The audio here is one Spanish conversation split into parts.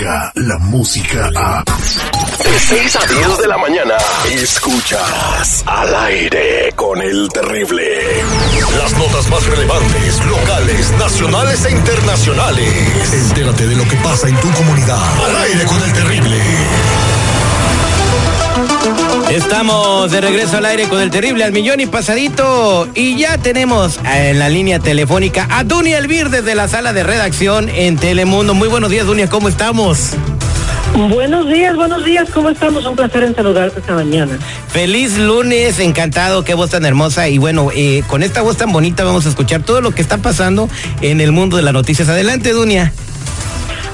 Descarga la música a. De 6 a 10 de la mañana. Escuchas al aire con el terrible. Las notas más relevantes, locales, nacionales e internacionales. Entérate de lo que pasa en tu comunidad. Al aire con el terrible. Estamos de regreso al aire con el terrible al millón y pasadito y ya tenemos en la línea telefónica a Dunia Elvir desde la sala de redacción en Telemundo. Muy buenos días, Dunia, ¿cómo estamos? Buenos días, buenos días, ¿cómo estamos? Un placer en saludarte esta mañana. Feliz lunes, encantado, qué voz tan hermosa y bueno, eh, con esta voz tan bonita vamos a escuchar todo lo que está pasando en el mundo de las noticias. Adelante, Dunia.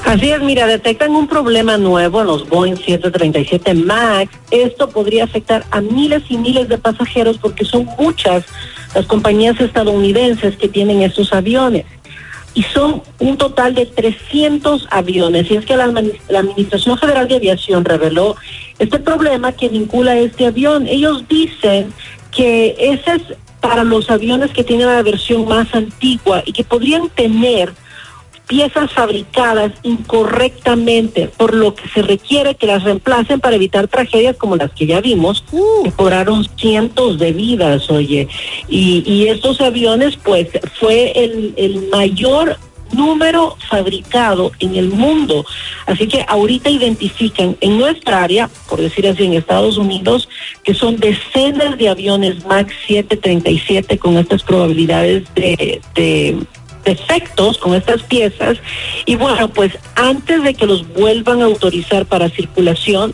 Así es, mira, detectan un problema nuevo en los Boeing 737 MAX. Esto podría afectar a miles y miles de pasajeros porque son muchas las compañías estadounidenses que tienen estos aviones. Y son un total de 300 aviones. Y es que la, Administración Federal de Aviación reveló este problema que vincula este avión. Ellos dicen que ese es para los aviones que tienen la versión más antigua y que podrían tener piezas fabricadas incorrectamente, por lo que se requiere que las reemplacen para evitar tragedias como las que ya vimos, uh. que cobraron cientos de vidas, oye. Y, y estos aviones, pues, fue el, el mayor número fabricado en el mundo. Así que ahorita identifican en nuestra área, por decir así, en Estados Unidos, que son decenas de aviones MAX 737 con estas probabilidades de, de defectos con estas piezas. Y bueno, pues antes de que los vuelvan a autorizar para circulación,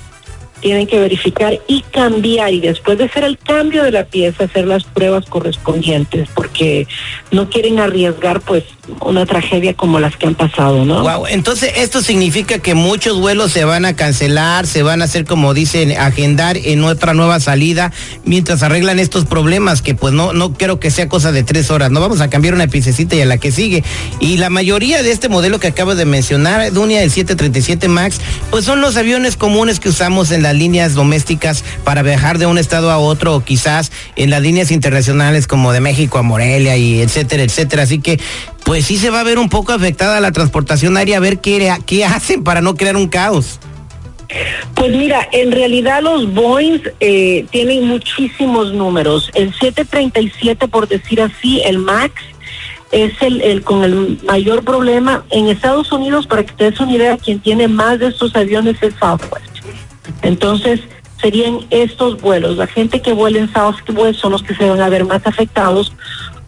tienen que verificar y cambiar. Y después de hacer el cambio de la pieza hacer las pruebas correspondientes porque no quieren arriesgar pues una tragedia como las que han pasado, ¿no? Wow, entonces esto significa que muchos vuelos se van a cancelar, se van a hacer como dicen, agendar en otra nueva salida mientras arreglan estos problemas que pues no no creo que sea cosa de tres horas, no vamos a cambiar una piececita y a la que sigue. Y la mayoría de este modelo que acabo de mencionar, Dunia, el 737 Max, pues son los aviones comunes que usamos en las líneas domésticas para viajar de un estado a otro o quizás en las líneas internacionales como de México a Morelia y etcétera, etcétera. Así que pues sí se va a ver un poco afectada la transportación aérea, a ver qué, qué hacen para no crear un caos. Pues mira, en realidad los Boeing eh, tienen muchísimos números. El 737, por decir así, el MAX, es el, el, con el mayor problema. En Estados Unidos, para que te des una idea, quien tiene más de estos aviones es Southwest. Entonces, serían estos vuelos. La gente que vuela en Southwest son los que se van a ver más afectados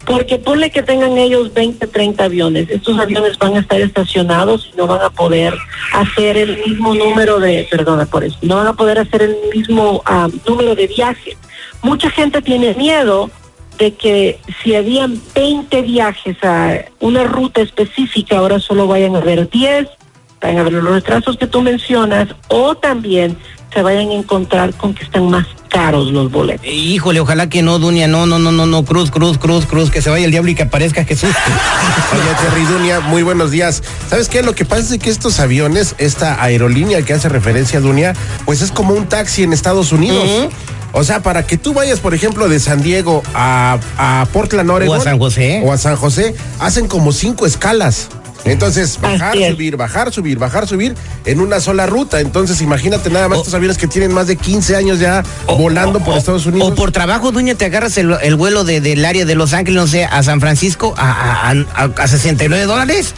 porque ponle que tengan ellos 20, 30 aviones. Estos aviones van a estar estacionados y no van a poder hacer el mismo número de, perdona por eso, no van a poder hacer el mismo uh, número de viajes. Mucha gente tiene miedo de que si habían 20 viajes a una ruta específica, ahora solo vayan a haber 10, vayan a ver los retrasos que tú mencionas, o también se vayan a encontrar con que están más caros los boletos. Eh, híjole, ojalá que no, Dunia, no, no, no, no, no, cruz, cruz, cruz, cruz, que se vaya el diablo y que aparezca Jesús. Oye, Terry Dunia, muy buenos días. ¿Sabes qué? Lo que pasa es que estos aviones, esta aerolínea que hace referencia a Dunia, pues es como un taxi en Estados Unidos. Uh -huh. O sea, para que tú vayas, por ejemplo, de San Diego a, a Portland, Oregon. O a San José. O a San José, hacen como cinco escalas. Entonces, bajar, subir, bajar, subir, bajar, subir en una sola ruta. Entonces, imagínate nada más o, estos aviones que tienen más de 15 años ya o, volando o, por Estados Unidos. O por trabajo, Duña, te agarras el, el vuelo de, del área de Los Ángeles, no sé, a San Francisco a, a, a, a 69 dólares.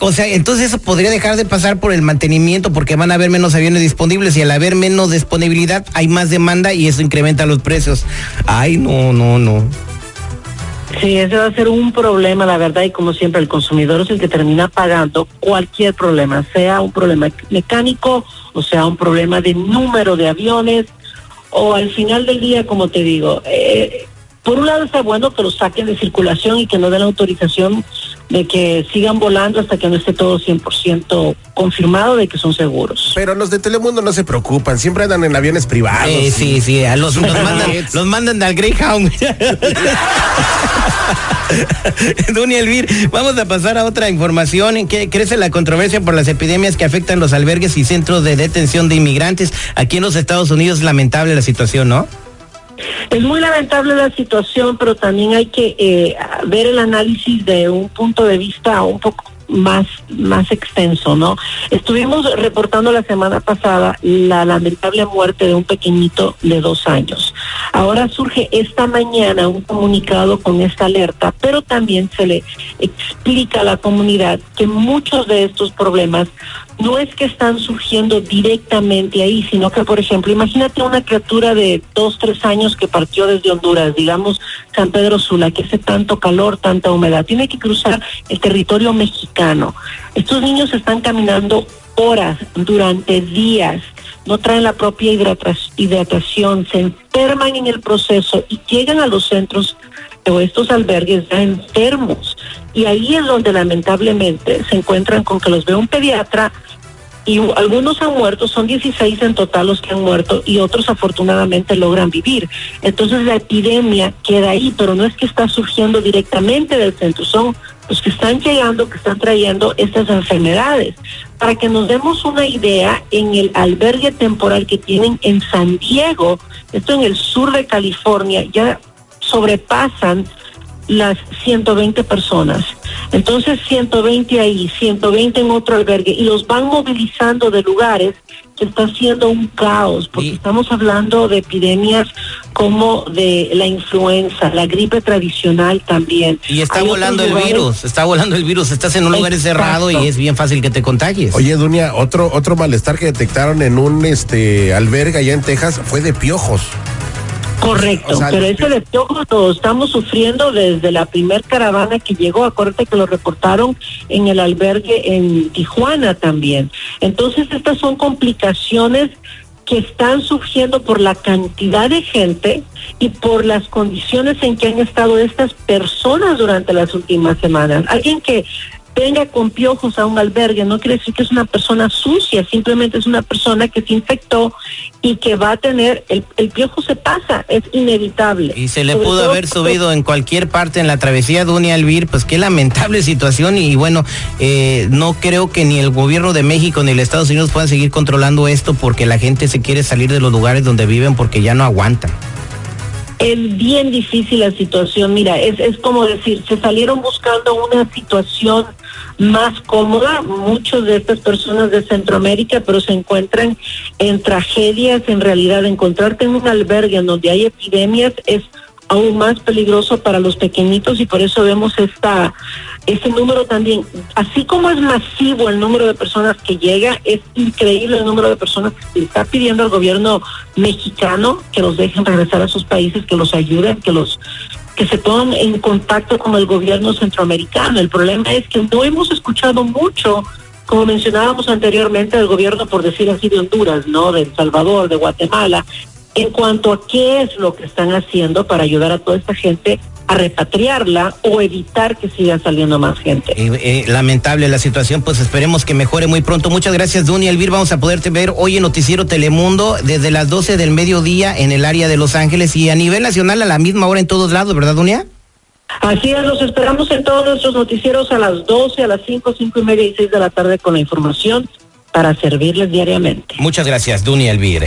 O sea, entonces eso podría dejar de pasar por el mantenimiento porque van a haber menos aviones disponibles y al haber menos disponibilidad hay más demanda y eso incrementa los precios. Ay, no, no, no. Sí, ese va a ser un problema, la verdad, y como siempre, el consumidor es el que termina pagando cualquier problema, sea un problema mecánico o sea un problema de número de aviones, o al final del día, como te digo, eh, por un lado está bueno que los saquen de circulación y que no den autorización de que sigan volando hasta que no esté todo 100% confirmado de que son seguros. Pero los de Telemundo no se preocupan, siempre andan en aviones privados. Eh, sí, sí, a los, los, mandan, los mandan al Greyhound. Dunia Elvir, vamos a pasar a otra información. ¿En qué crece la controversia por las epidemias que afectan los albergues y centros de detención de inmigrantes? Aquí en los Estados Unidos, lamentable la situación, ¿no? Es muy lamentable la situación, pero también hay que eh, ver el análisis de un punto de vista un poco más, más extenso, ¿no? Estuvimos reportando la semana pasada la lamentable muerte de un pequeñito de dos años. Ahora surge esta mañana un comunicado con esta alerta, pero también se le explica a la comunidad que muchos de estos problemas no es que están surgiendo directamente ahí, sino que, por ejemplo, imagínate una criatura de dos, tres años que partió desde Honduras, digamos San Pedro Sula, que hace tanto calor, tanta humedad, tiene que cruzar el territorio mexicano. Estos niños están caminando horas, durante días, no traen la propia hidratación, se enferman en el proceso y llegan a los centros o estos albergues ya enfermos. Y ahí es donde lamentablemente se encuentran con que los ve un pediatra y algunos han muerto, son 16 en total los que han muerto y otros afortunadamente logran vivir. Entonces la epidemia queda ahí, pero no es que está surgiendo directamente del centro, son los que están llegando, que están trayendo estas enfermedades. Para que nos demos una idea, en el albergue temporal que tienen en San Diego, esto en el sur de California, ya sobrepasan las 120 personas. Entonces 120 ahí, 120 en otro albergue y los van movilizando de lugares que está siendo un caos, porque estamos hablando de epidemias como de la influenza, la gripe tradicional también. Y está volando el virus, está volando el virus, estás en un lugar encerrado y es bien fácil que te contagies. Oye, Dunia, otro otro malestar que detectaron en un este albergue allá en Texas fue de piojos. Correcto, pero ese de lo estamos sufriendo desde la primer caravana que llegó. Acuérdate que lo reportaron en el albergue en Tijuana también. Entonces, estas son complicaciones que están surgiendo por la cantidad de gente y por las condiciones en que han estado estas personas durante las últimas semanas. Alguien que venga con piojos a un albergue no quiere decir que es una persona sucia, simplemente es una persona que se infectó y que va a tener, el, el piojo se pasa, es inevitable. Y se le pudo haber subido en cualquier parte en la travesía de Unialvir, pues qué lamentable situación y bueno, eh, no creo que ni el gobierno de México ni el Estados Unidos puedan seguir controlando esto porque la gente se quiere salir de los lugares donde viven porque ya no aguantan. Es bien difícil la situación, mira, es, es como decir, se salieron buscando una situación más cómoda, muchos de estas personas de Centroamérica, pero se encuentran en tragedias, en realidad encontrarte en un albergue en donde hay epidemias es aún más peligroso para los pequeñitos y por eso vemos esta ese número también, así como es masivo el número de personas que llega, es increíble el número de personas que está pidiendo al gobierno mexicano que los dejen regresar a sus países, que los ayuden, que los que se pongan en contacto con el gobierno centroamericano. El problema es que no hemos escuchado mucho como mencionábamos anteriormente, del gobierno, por decir así, de Honduras, ¿no? De El Salvador, de Guatemala, en cuanto a qué es lo que están haciendo para ayudar a toda esta gente a repatriarla o evitar que siga saliendo más gente. Eh, lamentable la situación, pues esperemos que mejore muy pronto. Muchas gracias, Dunia Elvir. Vamos a poderte ver hoy en Noticiero Telemundo desde las 12 del mediodía en el área de Los Ángeles y a nivel nacional a la misma hora en todos lados, ¿verdad, Dunia? Así es, los esperamos en todos nuestros noticieros a las 12, a las 5, 5 y media y 6 de la tarde con la información para servirles diariamente. Muchas gracias, Dunia Elvire.